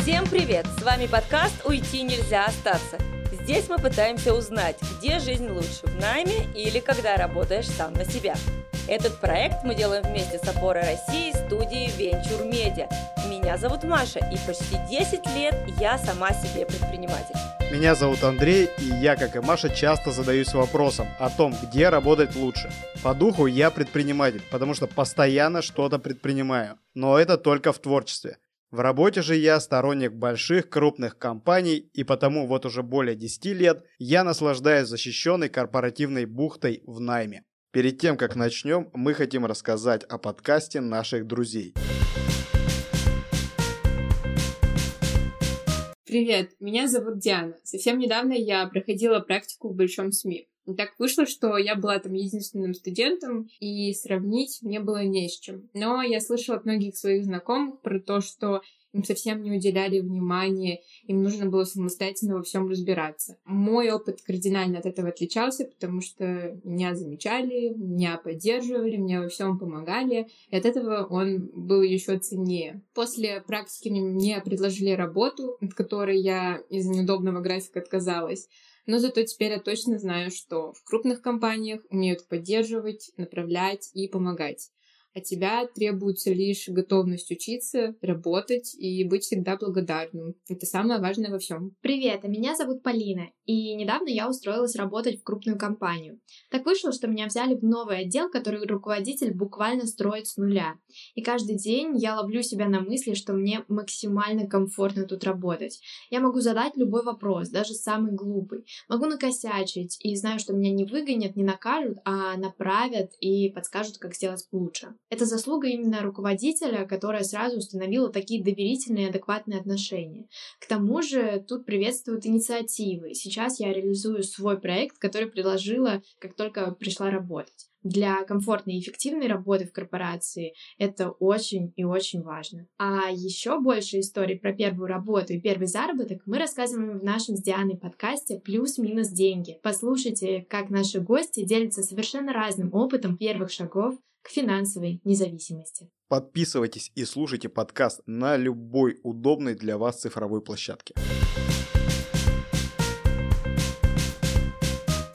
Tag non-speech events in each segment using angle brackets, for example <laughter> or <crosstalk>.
Всем привет! С вами подкаст «Уйти нельзя остаться». Здесь мы пытаемся узнать, где жизнь лучше, в найме или когда работаешь сам на себя. Этот проект мы делаем вместе с опорой России студии Venture Media. Меня зовут Маша, и почти 10 лет я сама себе предприниматель. Меня зовут Андрей, и я, как и Маша, часто задаюсь вопросом о том, где работать лучше. По духу я предприниматель, потому что постоянно что-то предпринимаю. Но это только в творчестве. В работе же я сторонник больших крупных компаний, и потому вот уже более 10 лет я наслаждаюсь защищенной корпоративной бухтой в найме. Перед тем, как начнем, мы хотим рассказать о подкасте наших друзей. Привет, меня зовут Диана. Совсем недавно я проходила практику в большом СМИ. И так вышло, что я была там единственным студентом, и сравнить мне было не с чем. Но я слышала от многих своих знакомых про то, что им совсем не уделяли внимания, им нужно было самостоятельно во всем разбираться. Мой опыт кардинально от этого отличался, потому что меня замечали, меня поддерживали, мне во всем помогали, и от этого он был еще ценнее. После практики мне предложили работу, от которой я из-за неудобного графика отказалась. Но зато теперь я точно знаю, что в крупных компаниях умеют поддерживать, направлять и помогать. От тебя требуется лишь готовность учиться, работать и быть всегда благодарным. Это самое важное во всем. Привет, а меня зовут Полина, и недавно я устроилась работать в крупную компанию. Так вышло, что меня взяли в новый отдел, который руководитель буквально строит с нуля. И каждый день я ловлю себя на мысли, что мне максимально комфортно тут работать. Я могу задать любой вопрос, даже самый глупый. Могу накосячить, и знаю, что меня не выгонят, не накажут, а направят и подскажут, как сделать лучше. Это заслуга именно руководителя, которая сразу установила такие доверительные адекватные отношения. К тому же тут приветствуют инициативы. Сейчас я реализую свой проект, который предложила, как только пришла работать. Для комфортной и эффективной работы в корпорации это очень и очень важно. А еще больше историй про первую работу и первый заработок мы рассказываем в нашем с Дианой подкасте «Плюс-минус деньги». Послушайте, как наши гости делятся совершенно разным опытом первых шагов к финансовой независимости. Подписывайтесь и слушайте подкаст на любой удобной для вас цифровой площадке.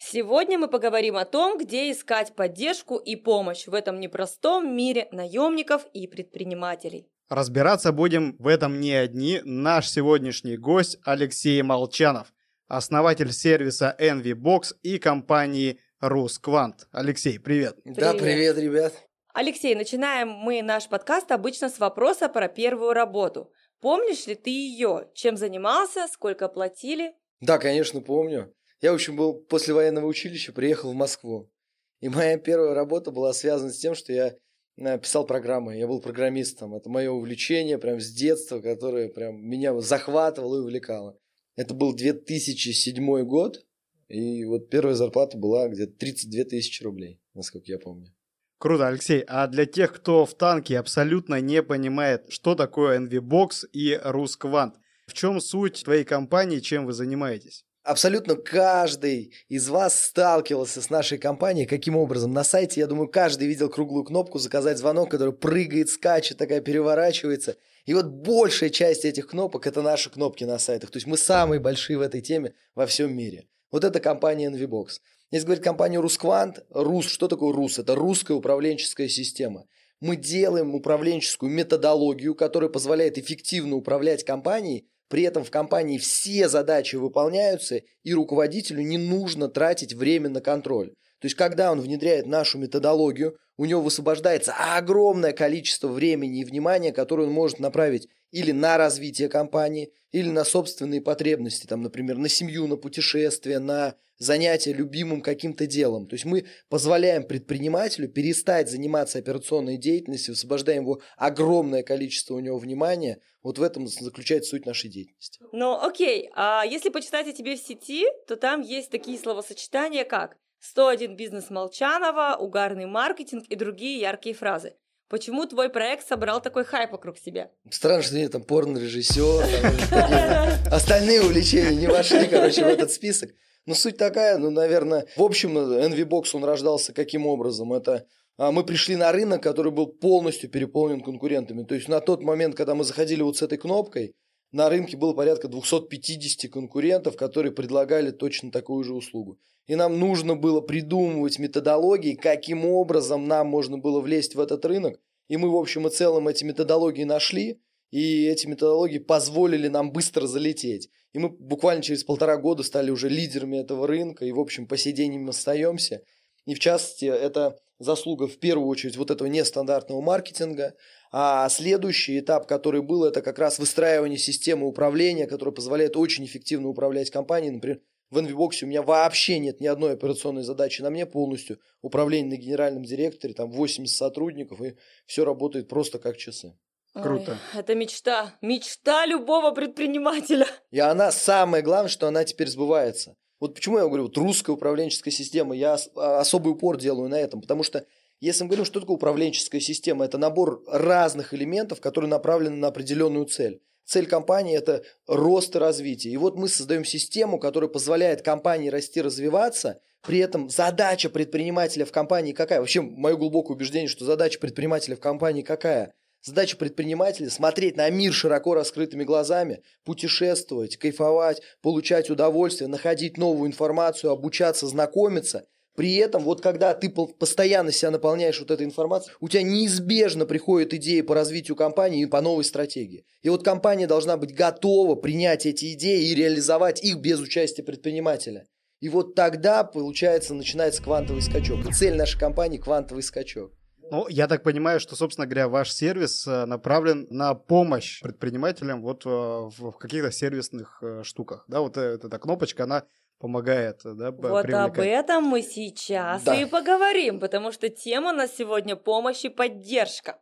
Сегодня мы поговорим о том, где искать поддержку и помощь в этом непростом мире наемников и предпринимателей. Разбираться будем в этом не одни. Наш сегодняшний гость Алексей Молчанов, основатель сервиса EnvyBox и компании Русквант. Алексей, привет. привет. Да, привет, ребят. Алексей, начинаем мы наш подкаст обычно с вопроса про первую работу. Помнишь ли ты ее? Чем занимался? Сколько платили? Да, конечно, помню. Я, в общем, был после военного училища, приехал в Москву. И моя первая работа была связана с тем, что я э, писал программы, я был программистом. Это мое увлечение прям с детства, которое прям меня захватывало и увлекало. Это был 2007 год, и вот первая зарплата была где-то 32 тысячи рублей, насколько я помню. Круто, Алексей. А для тех, кто в танке абсолютно не понимает, что такое NVBox и Русквант, в чем суть твоей компании, чем вы занимаетесь? Абсолютно каждый из вас сталкивался с нашей компанией. Каким образом? На сайте, я думаю, каждый видел круглую кнопку «Заказать звонок», которая прыгает, скачет, такая переворачивается. И вот большая часть этих кнопок – это наши кнопки на сайтах. То есть мы самые большие в этой теме во всем мире. Вот это компания NVBox. Если говорить компанию Русквант, РУС, что такое РУС? Это русская управленческая система. Мы делаем управленческую методологию, которая позволяет эффективно управлять компанией, при этом в компании все задачи выполняются, и руководителю не нужно тратить время на контроль. То есть, когда он внедряет нашу методологию, у него высвобождается огромное количество времени и внимания, которое он может направить или на развитие компании, или на собственные потребности, там, например, на семью, на путешествия, на занятия любимым каким-то делом. То есть мы позволяем предпринимателю перестать заниматься операционной деятельностью, высвобождаем его огромное количество у него внимания. Вот в этом заключается суть нашей деятельности. Ну, окей, а если почитать о тебе в сети, то там есть такие словосочетания, как 101 бизнес Молчанова, угарный маркетинг и другие яркие фразы. Почему твой проект собрал такой хайп вокруг себя? Странно, что нет там порно-режиссер, остальные увлечения не вошли, короче, в этот список. Но суть такая, ну, наверное, в общем, NVBox, он рождался каким образом? Это а мы пришли на рынок, который был полностью переполнен конкурентами. То есть на тот момент, когда мы заходили вот с этой кнопкой, на рынке было порядка 250 конкурентов, которые предлагали точно такую же услугу. И нам нужно было придумывать методологии, каким образом нам можно было влезть в этот рынок. И мы, в общем и целом, эти методологии нашли, и эти методологии позволили нам быстро залететь. И мы буквально через полтора года стали уже лидерами этого рынка, и, в общем, по сей день мы остаемся. И, в частности, это заслуга в первую очередь вот этого нестандартного маркетинга. А следующий этап, который был, это как раз выстраивание системы управления, которая позволяет очень эффективно управлять компанией. Например, в NVBox у меня вообще нет ни одной операционной задачи на мне полностью. Управление на генеральном директоре, там 80 сотрудников, и все работает просто как часы. Круто. Ой, это мечта. Мечта любого предпринимателя. И она, самое главное, что она теперь сбывается. Вот почему я говорю, вот русская управленческая система, я а, особый упор делаю на этом, потому что если мы говорим, что такое управленческая система, это набор разных элементов, которые направлены на определенную цель. Цель компании – это рост и развитие. И вот мы создаем систему, которая позволяет компании расти, развиваться, при этом задача предпринимателя в компании какая? Вообще, мое глубокое убеждение, что задача предпринимателя в компании какая? Задача предпринимателя – смотреть на мир широко раскрытыми глазами, путешествовать, кайфовать, получать удовольствие, находить новую информацию, обучаться, знакомиться. При этом, вот когда ты постоянно себя наполняешь вот этой информацией, у тебя неизбежно приходят идеи по развитию компании и по новой стратегии. И вот компания должна быть готова принять эти идеи и реализовать их без участия предпринимателя. И вот тогда, получается, начинается квантовый скачок. И цель нашей компании – квантовый скачок. Ну, я так понимаю, что, собственно говоря, ваш сервис э, направлен на помощь предпринимателям вот э, в каких-то сервисных э, штуках. Да, вот эта кнопочка, она помогает, да, Вот привлекать. об этом мы сейчас да. и поговорим, потому что тема на сегодня помощь и поддержка.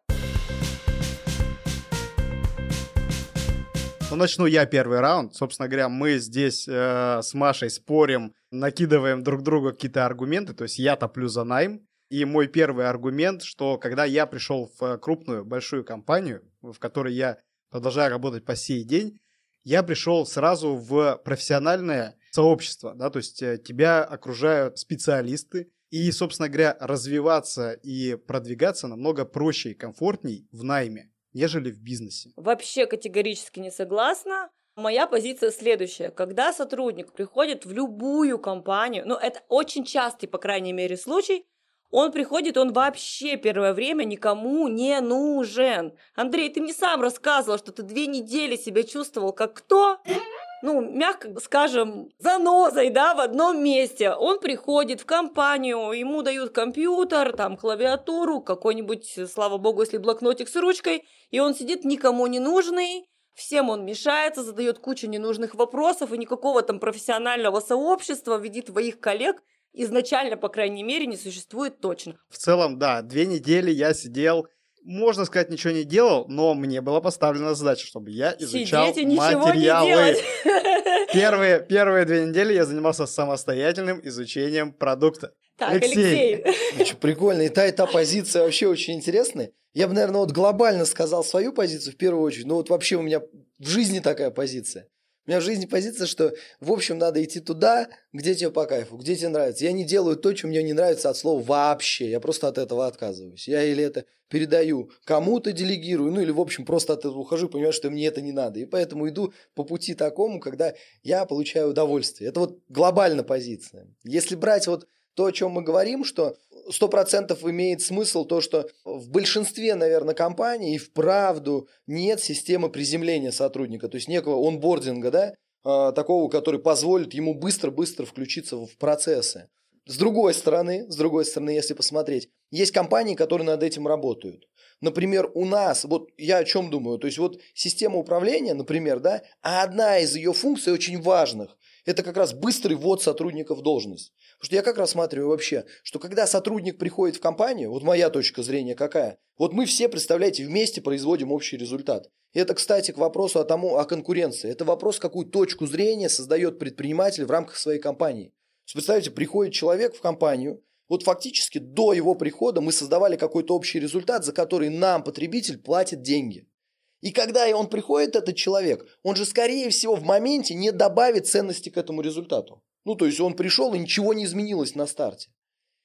Ну, начну я первый раунд. Собственно говоря, мы здесь э, с Машей спорим, накидываем друг другу какие-то аргументы. То есть я топлю за найм, и мой первый аргумент, что когда я пришел в крупную, большую компанию, в которой я продолжаю работать по сей день, я пришел сразу в профессиональное сообщество, да, то есть э, тебя окружают специалисты, и, собственно говоря, развиваться и продвигаться намного проще и комфортней в найме, нежели в бизнесе. Вообще категорически не согласна. Моя позиция следующая. Когда сотрудник приходит в любую компанию, ну это очень частый, по крайней мере, случай, он приходит, он вообще первое время никому не нужен. Андрей, ты мне сам рассказывал, что ты две недели себя чувствовал как кто? Ну, мягко скажем, занозой, да, в одном месте. Он приходит в компанию, ему дают компьютер, там, клавиатуру, какой-нибудь, слава богу, если блокнотик с ручкой, и он сидит никому не нужный, всем он мешается, задает кучу ненужных вопросов, и никакого там профессионального сообщества в виде твоих коллег – изначально, по крайней мере, не существует точно. В целом, да, две недели я сидел, можно сказать, ничего не делал, но мне была поставлена задача, чтобы я изучал Сидеть и материалы. <laughs> Первые, первые две недели я занимался самостоятельным изучением продукта. Так, Алексей. Алексей. Прикольно. И та, и та позиция вообще очень интересная. Я бы, наверное, вот глобально сказал свою позицию в первую очередь. Но вот вообще у меня в жизни такая позиция. У меня в жизни позиция, что, в общем, надо идти туда, где тебе по кайфу, где тебе нравится. Я не делаю то, что мне не нравится от слова вообще. Я просто от этого отказываюсь. Я или это передаю кому-то, делегирую, ну или, в общем, просто от этого ухожу, понимаю, что мне это не надо. И поэтому иду по пути такому, когда я получаю удовольствие. Это вот глобальная позиция. Если брать вот то, о чем мы говорим, что сто процентов имеет смысл то, что в большинстве, наверное, компаний и вправду нет системы приземления сотрудника, то есть некого онбординга, да, а, такого, который позволит ему быстро-быстро включиться в процессы. С другой стороны, с другой стороны, если посмотреть, есть компании, которые над этим работают. Например, у нас, вот я о чем думаю, то есть вот система управления, например, да, а одна из ее функций очень важных, это как раз быстрый ввод сотрудника в должность. Потому что я как рассматриваю вообще, что когда сотрудник приходит в компанию, вот моя точка зрения какая, вот мы все, представляете, вместе производим общий результат. И это, кстати, к вопросу о, тому, о конкуренции. Это вопрос, какую точку зрения создает предприниматель в рамках своей компании. Представьте, приходит человек в компанию, вот фактически до его прихода мы создавали какой-то общий результат, за который нам, потребитель, платит деньги. И когда он приходит, этот человек, он же, скорее всего, в моменте не добавит ценности к этому результату. Ну, то есть он пришел, и ничего не изменилось на старте.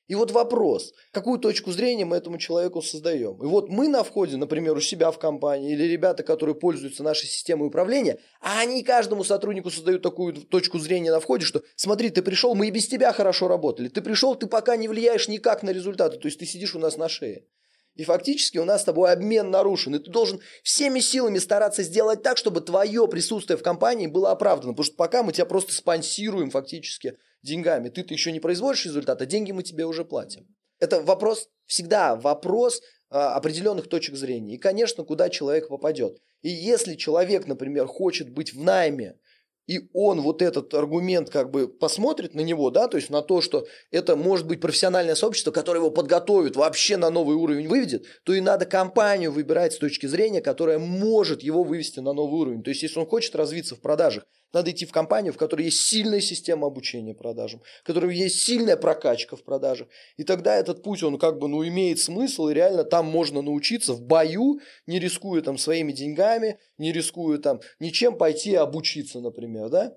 И вот вопрос, какую точку зрения мы этому человеку создаем. И вот мы на входе, например, у себя в компании, или ребята, которые пользуются нашей системой управления, а они каждому сотруднику создают такую точку зрения на входе, что смотри, ты пришел, мы и без тебя хорошо работали. Ты пришел, ты пока не влияешь никак на результаты, то есть ты сидишь у нас на шее. И фактически у нас с тобой обмен нарушен. И ты должен всеми силами стараться сделать так, чтобы твое присутствие в компании было оправдано. Потому что пока мы тебя просто спонсируем фактически деньгами. Ты-то еще не производишь результата, деньги мы тебе уже платим. Это вопрос, всегда вопрос а, определенных точек зрения. И, конечно, куда человек попадет. И если человек, например, хочет быть в найме, и он вот этот аргумент как бы посмотрит на него, да, то есть на то, что это может быть профессиональное сообщество, которое его подготовит, вообще на новый уровень выведет, то и надо компанию выбирать с точки зрения, которая может его вывести на новый уровень. То есть если он хочет развиться в продажах, надо идти в компанию, в которой есть сильная система обучения продажам, в которой есть сильная прокачка в продажах. И тогда этот путь, он как бы, ну, имеет смысл, и реально там можно научиться в бою, не рискуя там своими деньгами, не рискуя там ничем пойти обучиться, например, да?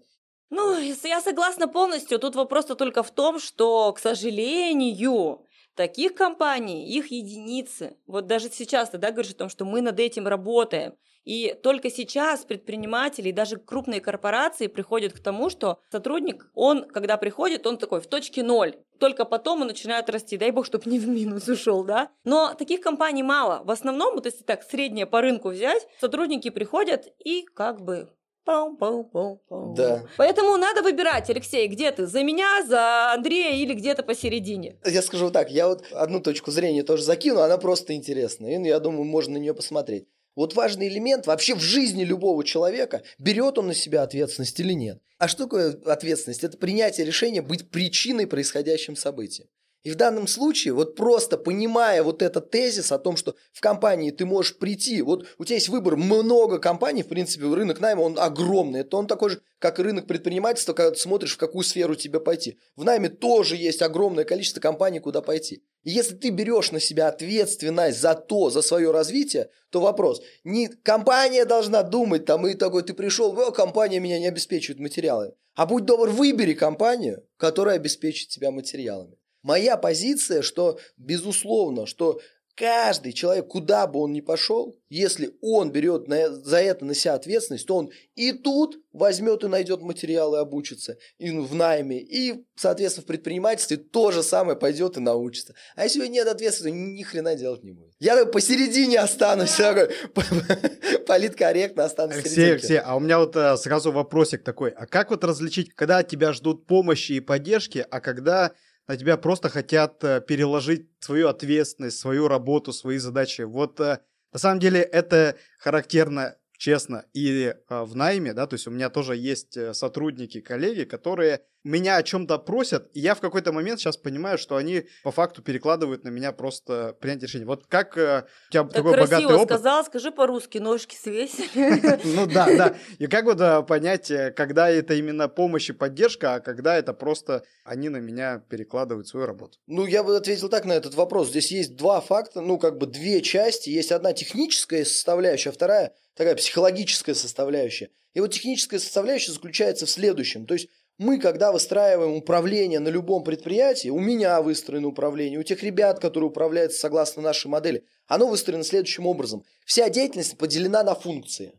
Ну, я согласна полностью. Тут вопрос-то только в том, что, к сожалению, таких компаний, их единицы. Вот даже сейчас ты да, говоришь о том, что мы над этим работаем. И только сейчас предприниматели и даже крупные корпорации приходят к тому, что сотрудник, он, когда приходит, он такой в точке ноль. Только потом он начинает расти. Дай бог, чтобы не в минус ушел, да? Но таких компаний мало. В основном, вот если так среднее по рынку взять, сотрудники приходят и как бы Пау, пау, пау, пау. Да. Поэтому надо выбирать, Алексей, где ты? За меня, за Андрея или где-то посередине? Я скажу так, я вот одну точку зрения тоже закину, она просто интересная. И я думаю, можно на нее посмотреть. Вот важный элемент вообще в жизни любого человека, берет он на себя ответственность или нет. А что такое ответственность? Это принятие решения быть причиной происходящим событиям. И в данном случае, вот просто понимая вот этот тезис о том, что в компании ты можешь прийти, вот у тебя есть выбор, много компаний, в принципе, рынок найма, он огромный. Это он такой же, как рынок предпринимательства, когда ты смотришь, в какую сферу тебе пойти. В найме тоже есть огромное количество компаний, куда пойти. И если ты берешь на себя ответственность за то, за свое развитие, то вопрос, не компания должна думать, там, и такой, ты пришел, о, компания меня не обеспечивает материалами. А будь добр, выбери компанию, которая обеспечит тебя материалами. Моя позиция, что, безусловно, что каждый человек, куда бы он ни пошел, если он берет на, за это на себя ответственность, то он и тут возьмет и найдет материалы, обучится, и в найме, и, соответственно, в предпринимательстве то же самое пойдет и научится. А если нет ответственности, то ни хрена делать не будет. Я посередине останусь, такой, <laughs> политкорректно останусь Алексей, Алексей, а у меня вот э, сразу вопросик такой. А как вот различить, когда тебя ждут помощи и поддержки, а когда на тебя просто хотят э, переложить свою ответственность, свою работу, свои задачи. Вот э, на самом деле это характерно честно, и э, в найме, да, то есть у меня тоже есть сотрудники, коллеги, которые меня о чем-то просят, и я в какой-то момент сейчас понимаю, что они по факту перекладывают на меня просто принятие решения. Вот как э, у тебя так такой богатый опыт... сказал, скажи по-русски, ножки <laughs> свесили. Ну да, да. И как вот э, понять, э, когда это именно помощь и поддержка, а когда это просто они на меня перекладывают свою работу? Ну, я бы ответил так на этот вопрос. Здесь есть два факта, ну, как бы две части. Есть одна техническая составляющая, а вторая такая психологическая составляющая. И вот техническая составляющая заключается в следующем. То есть мы, когда выстраиваем управление на любом предприятии, у меня выстроено управление, у тех ребят, которые управляются согласно нашей модели, оно выстроено следующим образом. Вся деятельность поделена на функции.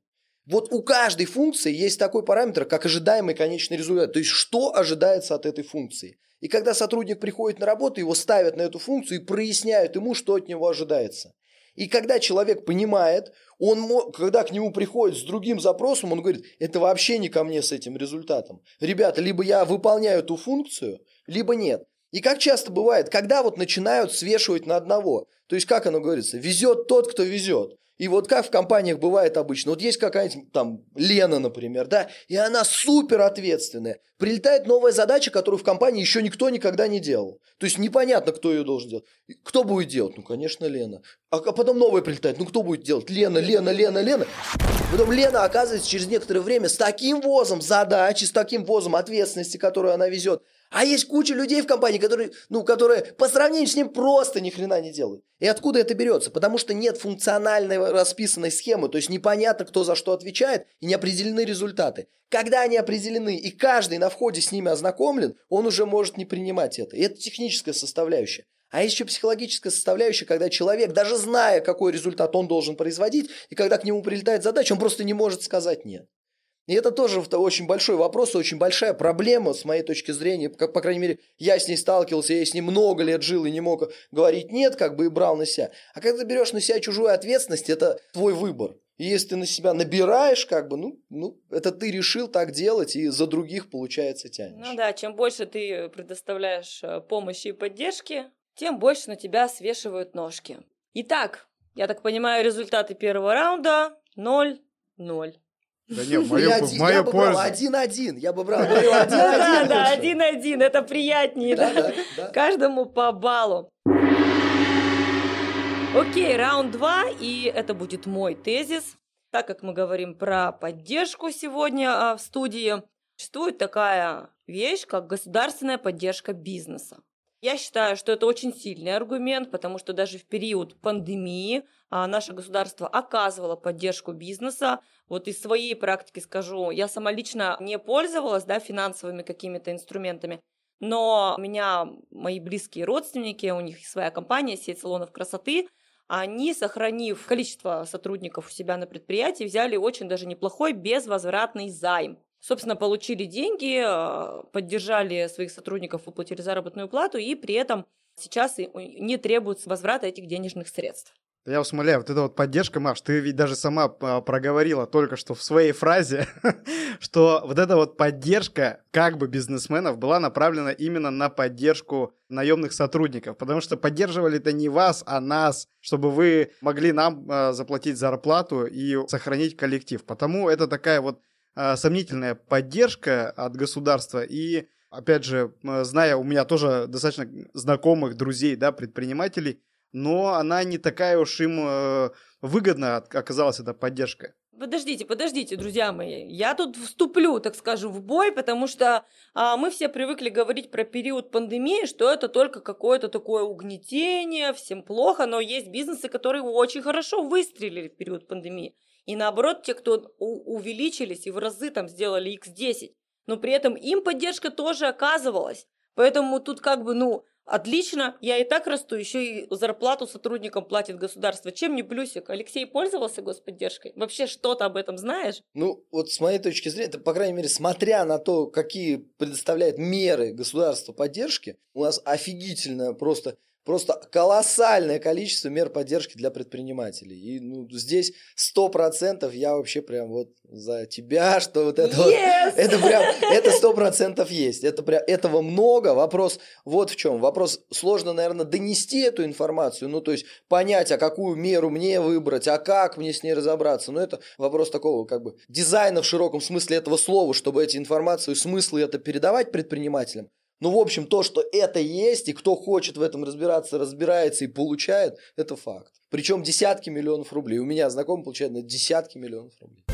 Вот у каждой функции есть такой параметр, как ожидаемый конечный результат. То есть, что ожидается от этой функции. И когда сотрудник приходит на работу, его ставят на эту функцию и проясняют ему, что от него ожидается. И когда человек понимает, он, когда к нему приходит с другим запросом, он говорит, это вообще не ко мне с этим результатом. Ребята, либо я выполняю эту функцию, либо нет. И как часто бывает, когда вот начинают свешивать на одного, то есть как оно говорится, везет тот, кто везет. И вот как в компаниях бывает обычно, вот есть какая-нибудь там Лена, например, да, и она супер ответственная. Прилетает новая задача, которую в компании еще никто никогда не делал. То есть непонятно, кто ее должен делать. Кто будет делать? Ну, конечно, Лена. А, а потом новая прилетает. Ну, кто будет делать? Лена, Лена, Лена, Лена. Потом Лена оказывается через некоторое время с таким возом задачи, с таким возом ответственности, которую она везет, А есть куча людей в компании, которые, ну, которые по сравнению с ним просто ни хрена не делают. И откуда это берется? Потому что нет функциональной расписанной схемы, то есть непонятно, кто за что отвечает, и не определены результаты. Когда они определены, и каждый на входе с ними ознакомлен, он уже может не принимать это. И это техническая составляющая. А есть еще психологическая составляющая, когда человек, даже зная, какой результат он должен производить, и когда к нему прилетает задача, он просто не может сказать «нет». И это тоже очень большой вопрос, очень большая проблема, с моей точки зрения. Как, по крайней мере, я с ней сталкивался, я с ней много лет жил и не мог говорить «нет», как бы и брал на себя. А когда ты берешь на себя чужую ответственность, это твой выбор. И если ты на себя набираешь, как бы, ну, ну, это ты решил так делать, и за других, получается, тянешь. Ну да, чем больше ты предоставляешь э, помощи и поддержки, тем больше на тебя свешивают ножки. Итак, я так понимаю, результаты первого раунда 0-0. Да не, в мою, один, в мою я бы брал один-один. Я бы брал один-один. да, один-один, это приятнее. Да. Каждому по баллу. Окей, раунд два, и это будет мой тезис. Так как мы говорим про поддержку сегодня а, в студии, существует такая вещь, как государственная поддержка бизнеса. Я считаю, что это очень сильный аргумент, потому что даже в период пандемии а, наше государство оказывало поддержку бизнеса. Вот из своей практики скажу, я сама лично не пользовалась да, финансовыми какими-то инструментами, но у меня мои близкие родственники, у них своя компания, сеть салонов красоты, они, сохранив количество сотрудников у себя на предприятии, взяли очень даже неплохой безвозвратный займ. Собственно, получили деньги, э, поддержали своих сотрудников, выплатили заработную плату, и при этом сейчас не требуется возврата этих денежных средств. Я вас умоляю, вот эта вот поддержка, Маш, ты ведь даже сама а, проговорила только что в своей фразе, <laughs> что вот эта вот поддержка как бы бизнесменов была направлена именно на поддержку наемных сотрудников, потому что поддерживали это не вас, а нас, чтобы вы могли нам а, заплатить зарплату и сохранить коллектив. Потому это такая вот а, сомнительная поддержка от государства и опять же, зная, у меня тоже достаточно знакомых, друзей, да, предпринимателей, но она не такая уж им э, выгодна оказалась эта поддержка. Подождите, подождите, друзья мои. Я тут вступлю, так скажем, в бой, потому что а, мы все привыкли говорить про период пандемии, что это только какое-то такое угнетение, всем плохо, но есть бизнесы, которые очень хорошо выстрелили в период пандемии. И наоборот, те, кто увеличились и в разы там сделали x10, но при этом им поддержка тоже оказывалась. Поэтому тут как бы, ну, отлично, я и так расту, еще и зарплату сотрудникам платит государство. Чем не плюсик? Алексей пользовался господдержкой? Вообще что-то об этом знаешь? Ну, вот с моей точки зрения, это, по крайней мере, смотря на то, какие предоставляет меры государства поддержки, у нас офигительное просто Просто колоссальное количество мер поддержки для предпринимателей. И ну, здесь сто процентов я вообще прям вот за тебя, <laughs> что вот это вот, Yes! это прям, это сто процентов есть. Это прям, этого много. Вопрос вот в чем. Вопрос сложно, наверное, донести эту информацию. Ну, то есть понять, а какую меру мне выбрать, а как мне с ней разобраться. Но это вопрос такого как бы дизайна в широком смысле этого слова, чтобы эти информацию, смыслы это передавать предпринимателям. Ну, в общем, то, что это есть, и кто хочет в этом разбираться, разбирается и получает, это факт. Причем десятки миллионов рублей. У меня знакомый получает на десятки миллионов рублей.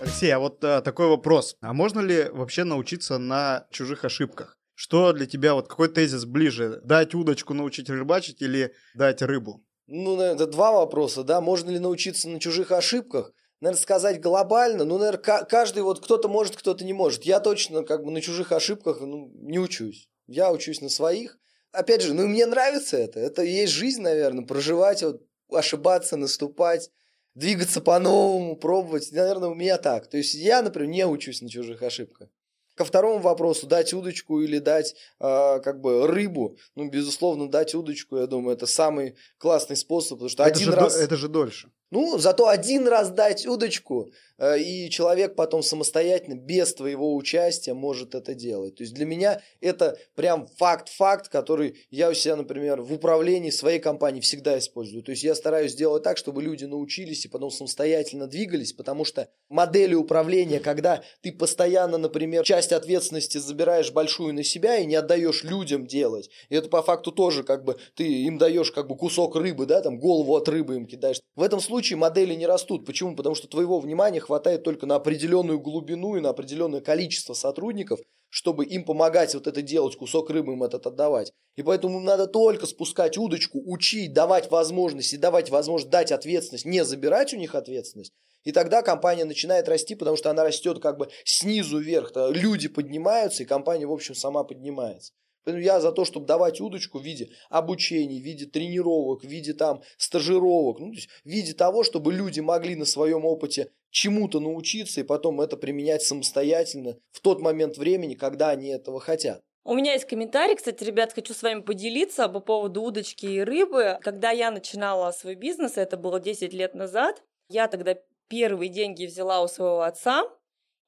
Алексей, а вот а, такой вопрос. А можно ли вообще научиться на чужих ошибках? Что для тебя, вот какой тезис ближе? Дать удочку, научить рыбачить или дать рыбу? Ну, это два вопроса, да. Можно ли научиться на чужих ошибках? Наверное, сказать глобально, ну, наверное, ка- каждый вот кто-то может, кто-то не может. Я точно как бы на чужих ошибках ну, не учусь. Я учусь на своих. Опять же, ну, мне нравится это. Это и есть жизнь, наверное, проживать, вот, ошибаться, наступать, двигаться по-новому, пробовать. Наверное, у меня так. То есть я, например, не учусь на чужих ошибках. Ко второму вопросу, дать удочку или дать э, как бы рыбу. Ну, безусловно, дать удочку, я думаю, это самый классный способ, потому что это, один же, до- раз... это же дольше. Ну, зато один раз дать удочку, и человек потом самостоятельно, без твоего участия, может это делать. То есть для меня это прям факт-факт, который я у себя, например, в управлении своей компании всегда использую. То есть я стараюсь сделать так, чтобы люди научились и потом самостоятельно двигались, потому что модели управления, когда ты постоянно, например, часть ответственности забираешь большую на себя и не отдаешь людям делать, и это по факту тоже как бы ты им даешь как бы кусок рыбы, да, там голову от рыбы им кидаешь. В этом случае модели не растут. Почему? Потому что твоего внимания хватает только на определенную глубину и на определенное количество сотрудников, чтобы им помогать вот это делать, кусок рыбы им этот отдавать. И поэтому надо только спускать удочку, учить, давать возможность и давать возможность дать ответственность, не забирать у них ответственность. И тогда компания начинает расти, потому что она растет как бы снизу вверх. Люди поднимаются, и компания, в общем, сама поднимается. Поэтому я за то, чтобы давать удочку в виде обучения, в виде тренировок, в виде там стажировок, ну, то есть в виде того, чтобы люди могли на своем опыте чему-то научиться и потом это применять самостоятельно в тот момент времени, когда они этого хотят. У меня есть комментарий, кстати, ребят, хочу с вами поделиться по поводу удочки и рыбы. Когда я начинала свой бизнес, это было 10 лет назад, я тогда первые деньги взяла у своего отца,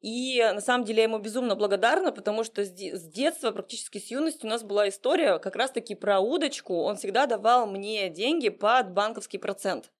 и на самом деле я ему безумно благодарна, потому что с детства, практически с юности у нас была история как раз-таки про удочку. Он всегда давал мне деньги под банковский процент.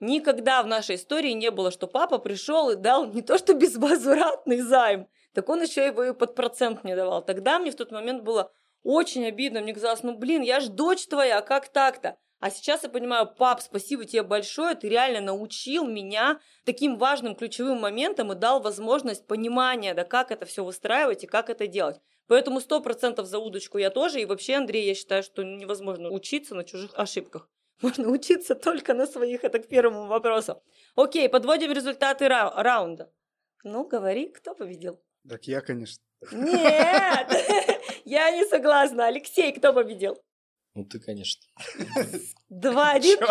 Никогда в нашей истории не было, что папа пришел и дал не то что безвозвратный займ, так он еще его и под процент мне давал. Тогда мне в тот момент было очень обидно. Мне казалось, ну блин, я ж дочь твоя, а как так-то? А сейчас я понимаю, пап, спасибо тебе большое, ты реально научил меня таким важным ключевым моментом и дал возможность понимания, да, как это все выстраивать и как это делать. Поэтому сто процентов за удочку я тоже. И вообще, Андрей, я считаю, что невозможно учиться на чужих ошибках. <laughs> Можно учиться только на своих. Это к первому вопросу. Окей, подводим результаты ра- раунда. Ну, говори, кто победил? Так я, конечно. Нет, <laughs> я не согласна. Алексей, кто победил? Ну, ты, конечно. Два-один. <laughs>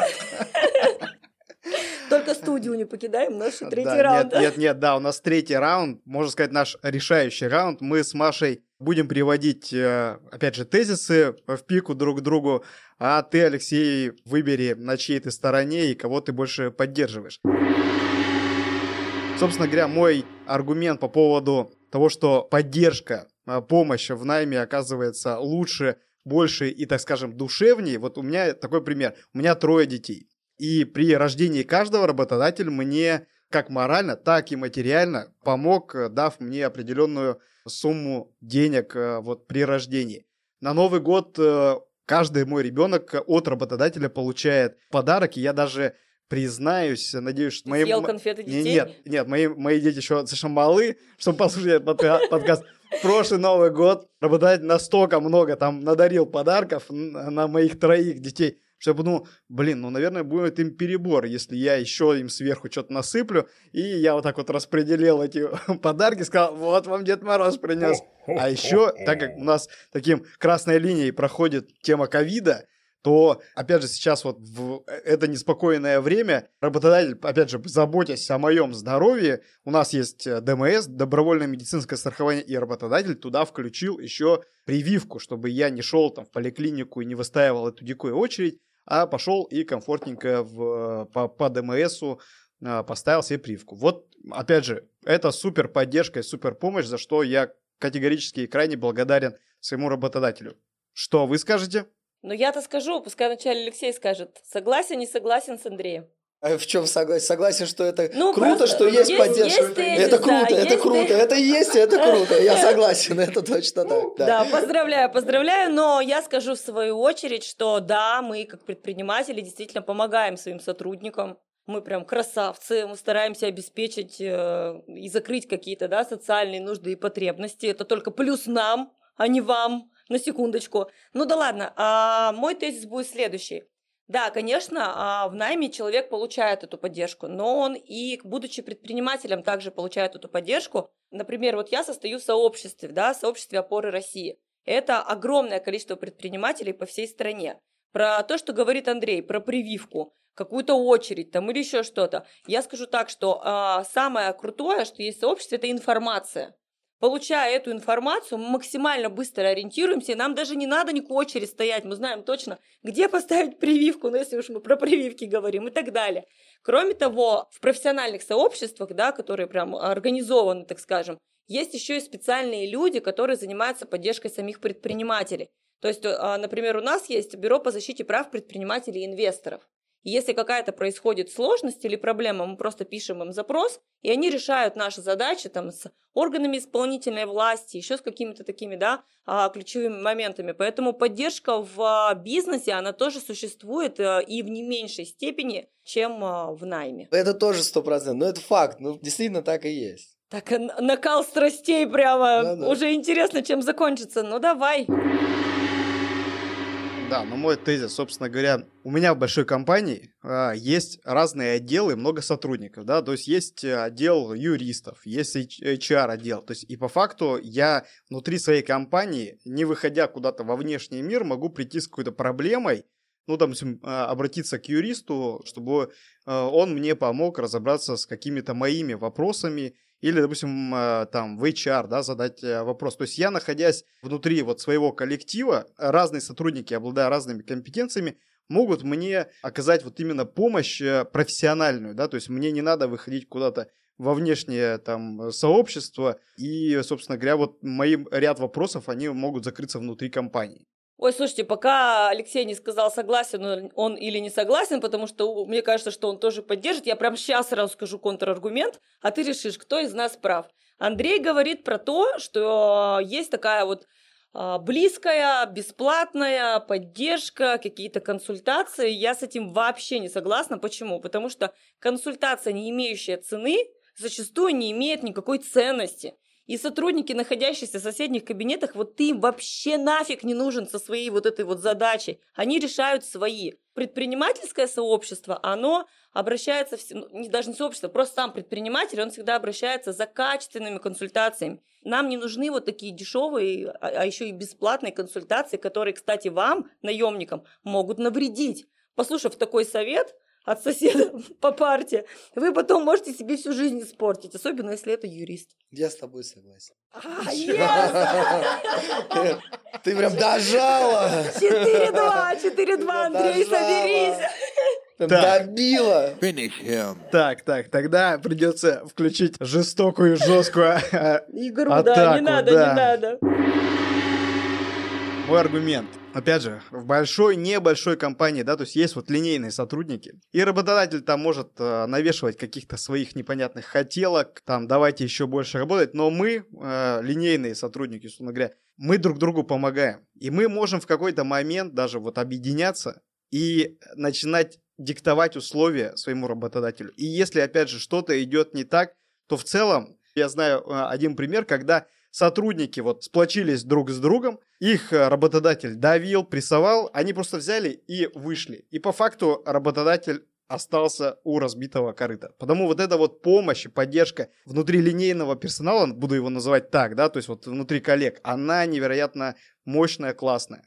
Только студию не покидаем, наш третий да, раунд. Нет, нет, нет, да, у нас третий раунд, можно сказать, наш решающий раунд. Мы с Машей будем приводить, э, опять же, тезисы в пику друг к другу, а ты, Алексей, выбери, на чьей ты стороне и кого ты больше поддерживаешь. Собственно говоря, мой аргумент по поводу того, что поддержка, э, помощь в найме оказывается лучше больше и, так скажем, душевнее. Вот у меня такой пример. У меня трое детей. И при рождении каждого работодатель мне как морально, так и материально помог, дав мне определенную сумму денег э, вот при рождении. На Новый год э, каждый мой ребенок от работодателя получает подарок, и я даже признаюсь, надеюсь, что мои... Съел конфеты детей? Нет, нет, мои, мои дети еще совершенно малы, чтобы послушать этот подкаст прошлый Новый год работодатель настолько много там надарил подарков на моих троих детей, что я подумал, блин, ну, наверное, будет им перебор, если я еще им сверху что-то насыплю. И я вот так вот распределил эти <laughs> подарки, сказал, вот вам Дед Мороз принес. А еще, так как у нас таким красной линией проходит тема ковида, то, опять же, сейчас вот в это неспокойное время работодатель, опять же, заботясь о моем здоровье, у нас есть э, ДМС, добровольное медицинское страхование, и работодатель туда включил еще прививку, чтобы я не шел там в поликлинику и не выстаивал эту дикую очередь, а пошел и комфортненько в, по, по ДМСу э, поставил себе прививку. Вот, опять же, это супер поддержка и супер помощь, за что я категорически и крайне благодарен своему работодателю. Что вы скажете? Ну, я-то скажу, пускай вначале Алексей скажет. Согласен, не согласен с Андреем? А в чем согласен? Согласен, что это ну, круто, что есть, есть поддержка. Есть тезис, это круто, да, это круто, тезис. это есть, это <laughs> круто. Я согласен, это точно так. Да. да, поздравляю, поздравляю, но я скажу в свою очередь, что да, мы как предприниматели действительно помогаем своим сотрудникам. Мы прям красавцы, мы стараемся обеспечить э, и закрыть какие-то да, социальные нужды и потребности. Это только плюс нам, а не вам на секундочку. Ну да ладно, а, мой тезис будет следующий. Да, конечно, а, в найме человек получает эту поддержку, но он и, будучи предпринимателем, также получает эту поддержку. Например, вот я состою в сообществе, да, сообществе опоры России. Это огромное количество предпринимателей по всей стране. Про то, что говорит Андрей, про прививку, какую-то очередь там или еще что-то. Я скажу так, что а, самое крутое, что есть в сообществе, это информация. Получая эту информацию, мы максимально быстро ориентируемся, и нам даже не надо никакой очередь стоять, мы знаем точно, где поставить прививку, ну, если уж мы про прививки говорим и так далее. Кроме того, в профессиональных сообществах, да, которые прям организованы, так скажем, есть еще и специальные люди, которые занимаются поддержкой самих предпринимателей. То есть, а, например, у нас есть Бюро по защите прав предпринимателей и инвесторов. Если какая-то происходит сложность или проблема, мы просто пишем им запрос, и они решают наши задачи там с органами исполнительной власти, еще с какими-то такими, да, а, ключевыми моментами. Поэтому поддержка в а, бизнесе, она тоже существует э, и в не меньшей степени, чем а, в найме. Это тоже сто процентов, но это факт, ну действительно так и есть. Так, накал страстей прямо, Да-да. уже интересно, чем закончится. Ну давай. Да, но мой тезис, собственно говоря, у меня в большой компании а, есть разные отделы, много сотрудников, да, то есть есть э, отдел юристов, есть HR отдел, то есть и по факту я внутри своей компании, не выходя куда-то во внешний мир, могу прийти с какой-то проблемой, ну, там, а, обратиться к юристу, чтобы а, он мне помог разобраться с какими-то моими вопросами, или, допустим, а, там в HR, да, задать э, вопрос. То есть я, находясь внутри вот своего коллектива, разные сотрудники, обладая разными компетенциями, могут мне оказать вот именно помощь э, профессиональную, да, то есть мне не надо выходить куда-то во внешнее там сообщество, и, собственно говоря, вот мои ряд вопросов, они могут закрыться внутри компании. Ой, слушайте, пока Алексей не сказал, согласен он- или не согласен, потому что мне кажется, что он тоже поддержит, я прям сейчас сразу скажу контраргумент, а ты решишь, кто из нас прав. Андрей говорит про то, что есть такая вот а, близкая, бесплатная поддержка, какие-то консультации. Я с этим вообще не согласна. Почему? Потому что консультация, не имеющая цены, зачастую не имеет никакой ценности. И сотрудники, находящиеся в соседних кабинетах, вот ты им вообще нафиг не нужен со своей вот этой вот задачей. Они решают свои. Предпринимательское сообщество, оно обращается, в, ну, не, даже не сообщество, просто сам предприниматель, он всегда обращается за качественными консультациями. Нам не нужны вот такие дешевые, а, а еще и бесплатные консультации, которые, кстати, вам, наемникам, могут навредить. Послушав такой совет, от соседа <laughs> по парте, вы потом можете себе всю жизнь испортить, особенно если это юрист. Я с тобой согласен. А, <laughs> yes! <laughs> Ты прям дожала! 4-2, 4-2, Андрей, соберись. Так. Добила! Так, так, тогда придется включить жестокую, жесткую э, Игру, да, Атаку, не надо, да. не надо. мой аргумент. Опять же, в большой, небольшой компании, да, то есть есть вот линейные сотрудники, и работодатель там может э, навешивать каких-то своих непонятных хотелок, там, давайте еще больше работать, но мы, э, линейные сотрудники, условно говоря, мы друг другу помогаем. И мы можем в какой-то момент даже вот объединяться и начинать диктовать условия своему работодателю. И если, опять же, что-то идет не так, то в целом, я знаю э, один пример, когда сотрудники вот сплочились друг с другом, их э, работодатель давил, прессовал, они просто взяли и вышли. И по факту работодатель остался у разбитого корыта. Потому вот эта вот помощь и поддержка внутри линейного персонала, буду его называть так, да, то есть вот внутри коллег, она невероятно мощная, классная.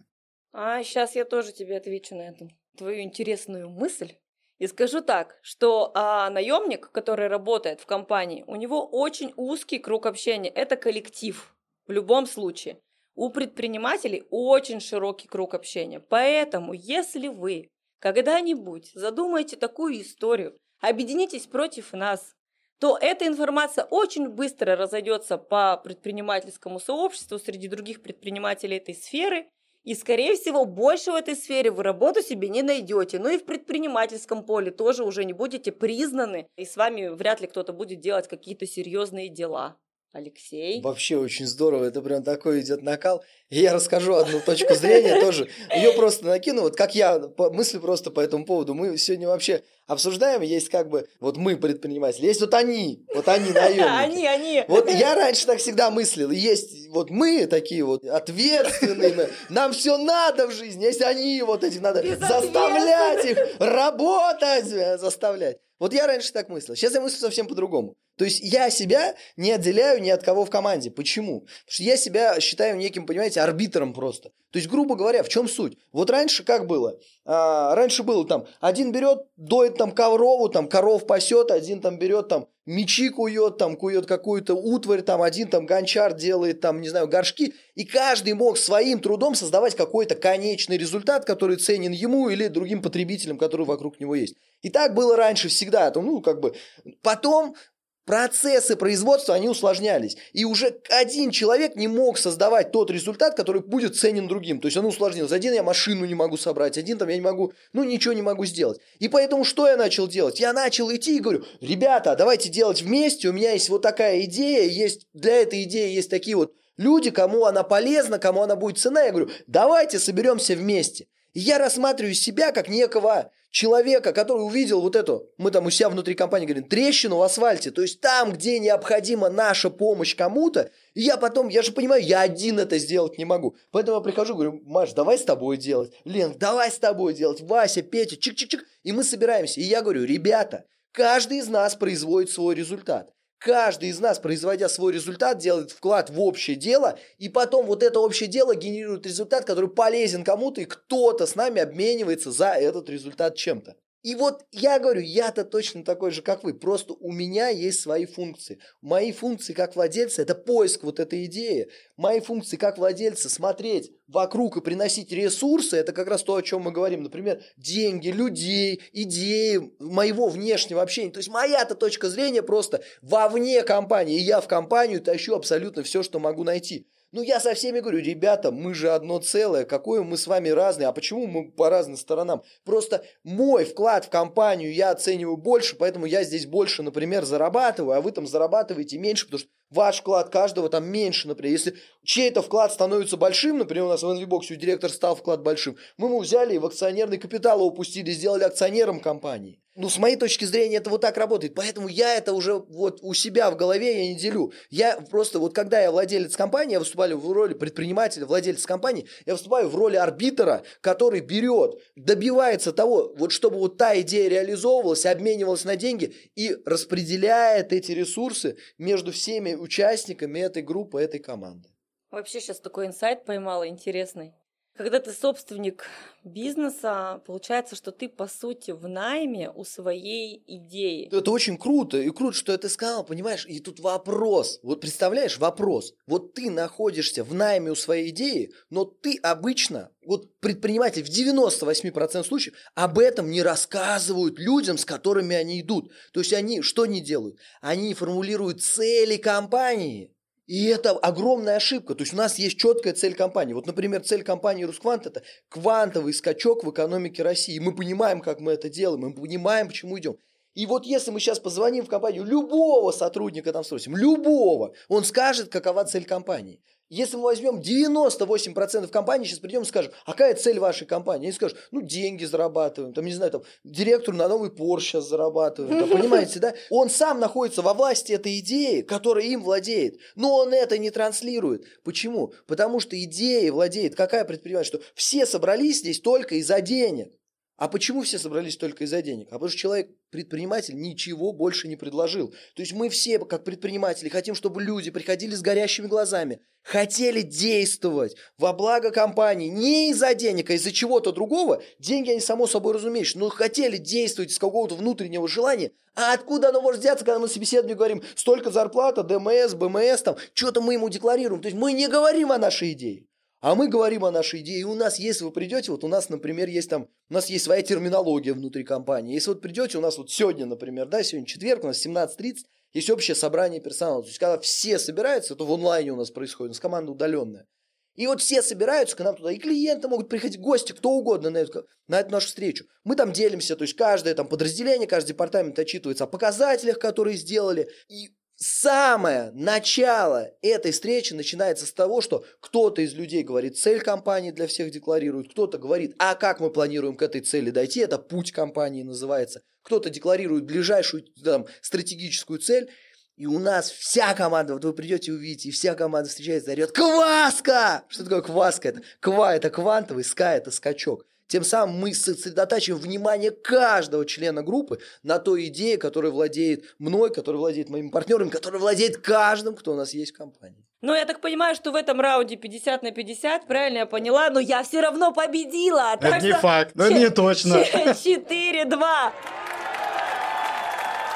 А сейчас я тоже тебе отвечу на эту твою интересную мысль. И скажу так, что а, наемник, который работает в компании, у него очень узкий круг общения. Это коллектив в любом случае. У предпринимателей очень широкий круг общения. Поэтому, если вы когда-нибудь задумаете такую историю, объединитесь против нас, то эта информация очень быстро разойдется по предпринимательскому сообществу среди других предпринимателей этой сферы, и, скорее всего, больше в этой сфере вы работу себе не найдете. Ну и в предпринимательском поле тоже уже не будете признаны, и с вами вряд ли кто-то будет делать какие-то серьезные дела. Алексей? Вообще очень здорово, это прям такой идет накал. И я расскажу одну точку зрения тоже. Ее просто накину, вот как я мыслю просто по этому поводу. Мы сегодня вообще обсуждаем, есть как бы, вот мы предприниматели, есть вот они, вот они наемники. <laughs> Они, они. Вот я раньше так всегда мыслил. Есть вот мы такие вот ответственные, мы- нам все надо в жизни. Есть они, вот этих надо заставлять их работать, заставлять. Вот я раньше так мыслил. Сейчас я мыслю совсем по-другому. То есть я себя не отделяю ни от кого в команде. Почему? Потому что я себя считаю неким, понимаете, арбитром просто. То есть, грубо говоря, в чем суть? Вот раньше как было? А, раньше было там, один берет, доит там корову, там коров пасет, один там берет там мечи кует, там кует какую-то утварь, там один там гончар делает там, не знаю, горшки. И каждый мог своим трудом создавать какой-то конечный результат, который ценен ему или другим потребителям, которые вокруг него есть. И так было раньше всегда. Это, ну, как бы... Потом процессы производства, они усложнялись. И уже один человек не мог создавать тот результат, который будет ценен другим. То есть он усложнился. Один я машину не могу собрать, один там я не могу, ну ничего не могу сделать. И поэтому что я начал делать? Я начал идти и говорю, ребята, давайте делать вместе, у меня есть вот такая идея, есть для этой идеи есть такие вот люди, кому она полезна, кому она будет цена. Я говорю, давайте соберемся вместе. И я рассматриваю себя как некого человека, который увидел вот эту, мы там у себя внутри компании говорим, трещину в асфальте, то есть там, где необходима наша помощь кому-то, я потом, я же понимаю, я один это сделать не могу. Поэтому я прихожу, говорю, Маш, давай с тобой делать, Лен, давай с тобой делать, Вася, Петя, чик-чик-чик, и мы собираемся. И я говорю, ребята, каждый из нас производит свой результат. Каждый из нас, производя свой результат, делает вклад в общее дело, и потом вот это общее дело генерирует результат, который полезен кому-то, и кто-то с нами обменивается за этот результат чем-то. И вот я говорю, я-то точно такой же, как вы, просто у меня есть свои функции. Мои функции как владельца – это поиск вот этой идеи. Мои функции как владельца – смотреть вокруг и приносить ресурсы – это как раз то, о чем мы говорим. Например, деньги, людей, идеи, моего внешнего общения. То есть моя-то точка зрения просто вовне компании. И я в компанию тащу абсолютно все, что могу найти. Ну, я со всеми говорю, ребята, мы же одно целое, какое мы с вами разные, а почему мы по разным сторонам? Просто мой вклад в компанию я оцениваю больше, поэтому я здесь больше, например, зарабатываю, а вы там зарабатываете меньше, потому что ваш вклад каждого там меньше, например. Если чей-то вклад становится большим, например, у нас в NVBox директор стал вклад большим, мы ему взяли и в акционерный капитал упустили, сделали акционером компании. Ну, с моей точки зрения, это вот так работает. Поэтому я это уже вот у себя в голове я не делю. Я просто, вот когда я владелец компании, я выступаю в роли предпринимателя, владельца компании, я выступаю в роли арбитра, который берет, добивается того, вот чтобы вот та идея реализовывалась, обменивалась на деньги и распределяет эти ресурсы между всеми участниками этой группы, этой команды. Вообще сейчас такой инсайт поймала интересный. Когда ты собственник бизнеса, получается, что ты, по сути, в найме у своей идеи. Это очень круто. И круто, что это сказал, понимаешь? И тут вопрос. Вот представляешь, вопрос. Вот ты находишься в найме у своей идеи, но ты обычно, вот предприниматель в 98% случаев об этом не рассказывают людям, с которыми они идут. То есть они что не делают? Они формулируют цели компании. И это огромная ошибка. То есть у нас есть четкая цель компании. Вот, например, цель компании Русквант – это квантовый скачок в экономике России. Мы понимаем, как мы это делаем, мы понимаем, почему идем. И вот если мы сейчас позвоним в компанию, любого сотрудника там спросим, любого, он скажет, какова цель компании. Если мы возьмем 98% компаний, сейчас придем и скажем, а какая цель вашей компании? Они скажут, ну, деньги зарабатываем, там, не знаю, там, директор на новый Porsche сейчас зарабатываем, там, <laughs> понимаете, да? Он сам находится во власти этой идеи, которая им владеет, но он это не транслирует. Почему? Потому что идеей владеет какая предприниматель, что все собрались здесь только из-за денег. А почему все собрались только из-за денег? А потому что человек, предприниматель, ничего больше не предложил. То есть мы все, как предприниматели, хотим, чтобы люди приходили с горящими глазами, хотели действовать во благо компании не из-за денег, а из-за чего-то другого. Деньги, они само собой разумеешь, но хотели действовать из какого-то внутреннего желания. А откуда оно может взяться, когда мы на собеседовании говорим, столько зарплата, ДМС, БМС, там, что-то мы ему декларируем. То есть мы не говорим о нашей идее. А мы говорим о нашей идее, и у нас, если вы придете, вот у нас, например, есть там, у нас есть своя терминология внутри компании. Если вот придете, у нас вот сегодня, например, да, сегодня четверг, у нас 17.30, есть общее собрание персонала. То есть, когда все собираются, то в онлайне у нас происходит, у нас команда удаленная. И вот все собираются к нам туда, и клиенты могут приходить, гости, кто угодно на эту, на эту нашу встречу. Мы там делимся, то есть каждое там подразделение, каждый департамент отчитывается о показателях, которые сделали. И самое начало этой встречи начинается с того, что кто-то из людей говорит цель компании для всех декларирует, кто-то говорит, а как мы планируем к этой цели дойти, это путь компании называется, кто-то декларирует ближайшую там, стратегическую цель, и у нас вся команда, вот вы придете увидите, и вся команда встречается орет «Кваска!» Что такое кваска? Это ква – это квантовый, ска – это скачок. Тем самым мы сосредотачиваем внимание каждого члена группы на той идее, которая владеет мной, которая владеет моими партнерами, которая владеет каждым, кто у нас есть в компании. Ну, я так понимаю, что в этом раунде 50 на 50, правильно я поняла, но я все равно победила. Это не факт, но не точно. 4-2.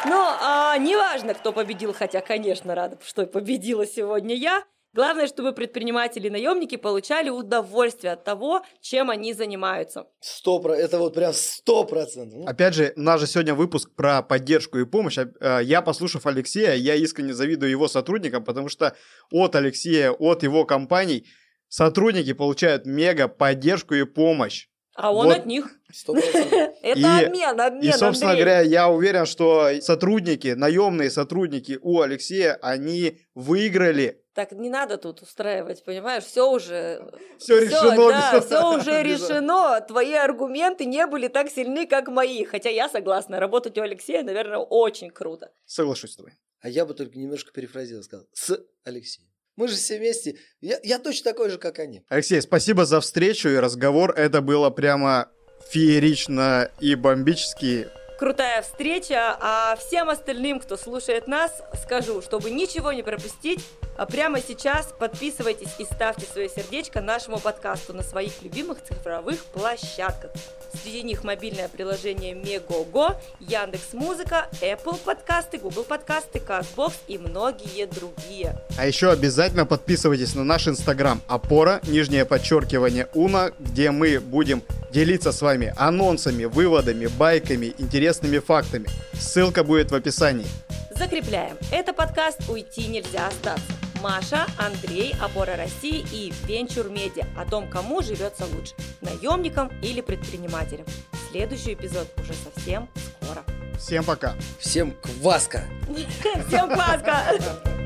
Но а, неважно, кто победил, хотя, конечно, рада, что победила сегодня я. Главное, чтобы предприниматели и наемники получали удовольствие от того, чем они занимаются. Сто. Это вот прям сто процентов. Ну, Опять же, у нас же сегодня выпуск про поддержку и помощь. А, э, Я, послушав Алексея, я искренне завидую его сотрудникам, потому что от Алексея, от его компаний сотрудники получают мега поддержку и помощь. А он Вот. от них. <laughs> Это И- обмен, обмен, И, собственно Андрей. говоря, я уверен, что сотрудники, наемные сотрудники у Алексея, они выиграли. Так не надо тут устраивать, понимаешь? Все уже... <laughs> Все решено. да, все уже <laughs> решено. Твои аргументы не были так сильны, как мои. Хотя я согласна, работать у Алексея, наверное, очень круто. Соглашусь с тобой. А я бы только немножко перефразировал, сказал, с Алексеем. Мы же все вместе. Я, я точно такой же, как они. Алексей, спасибо за встречу и разговор. Это было прямо феерично и бомбически. Крутая встреча, а всем остальным, кто слушает нас, скажу, чтобы ничего не пропустить, прямо сейчас подписывайтесь и ставьте свое сердечко нашему подкасту на своих любимых цифровых площадках. Среди них мобильное приложение Мегого, Яндекс Музыка, Apple подкасты, Google подкасты, Castbox и многие другие. А еще обязательно подписывайтесь на наш инстаграм опора, нижнее подчеркивание уна, где мы будем делиться с вами анонсами, выводами, байками, интересными фактами. Ссылка будет в описании. Закрепляем. Это подкаст «Уйти нельзя остаться». Маша, Андрей, Опора России и Венчур Медиа о том, кому живется лучше – наемникам или предпринимателям. Следующий эпизод уже совсем скоро. Всем пока. Всем кваска! <laughs> Всем классно! <laughs>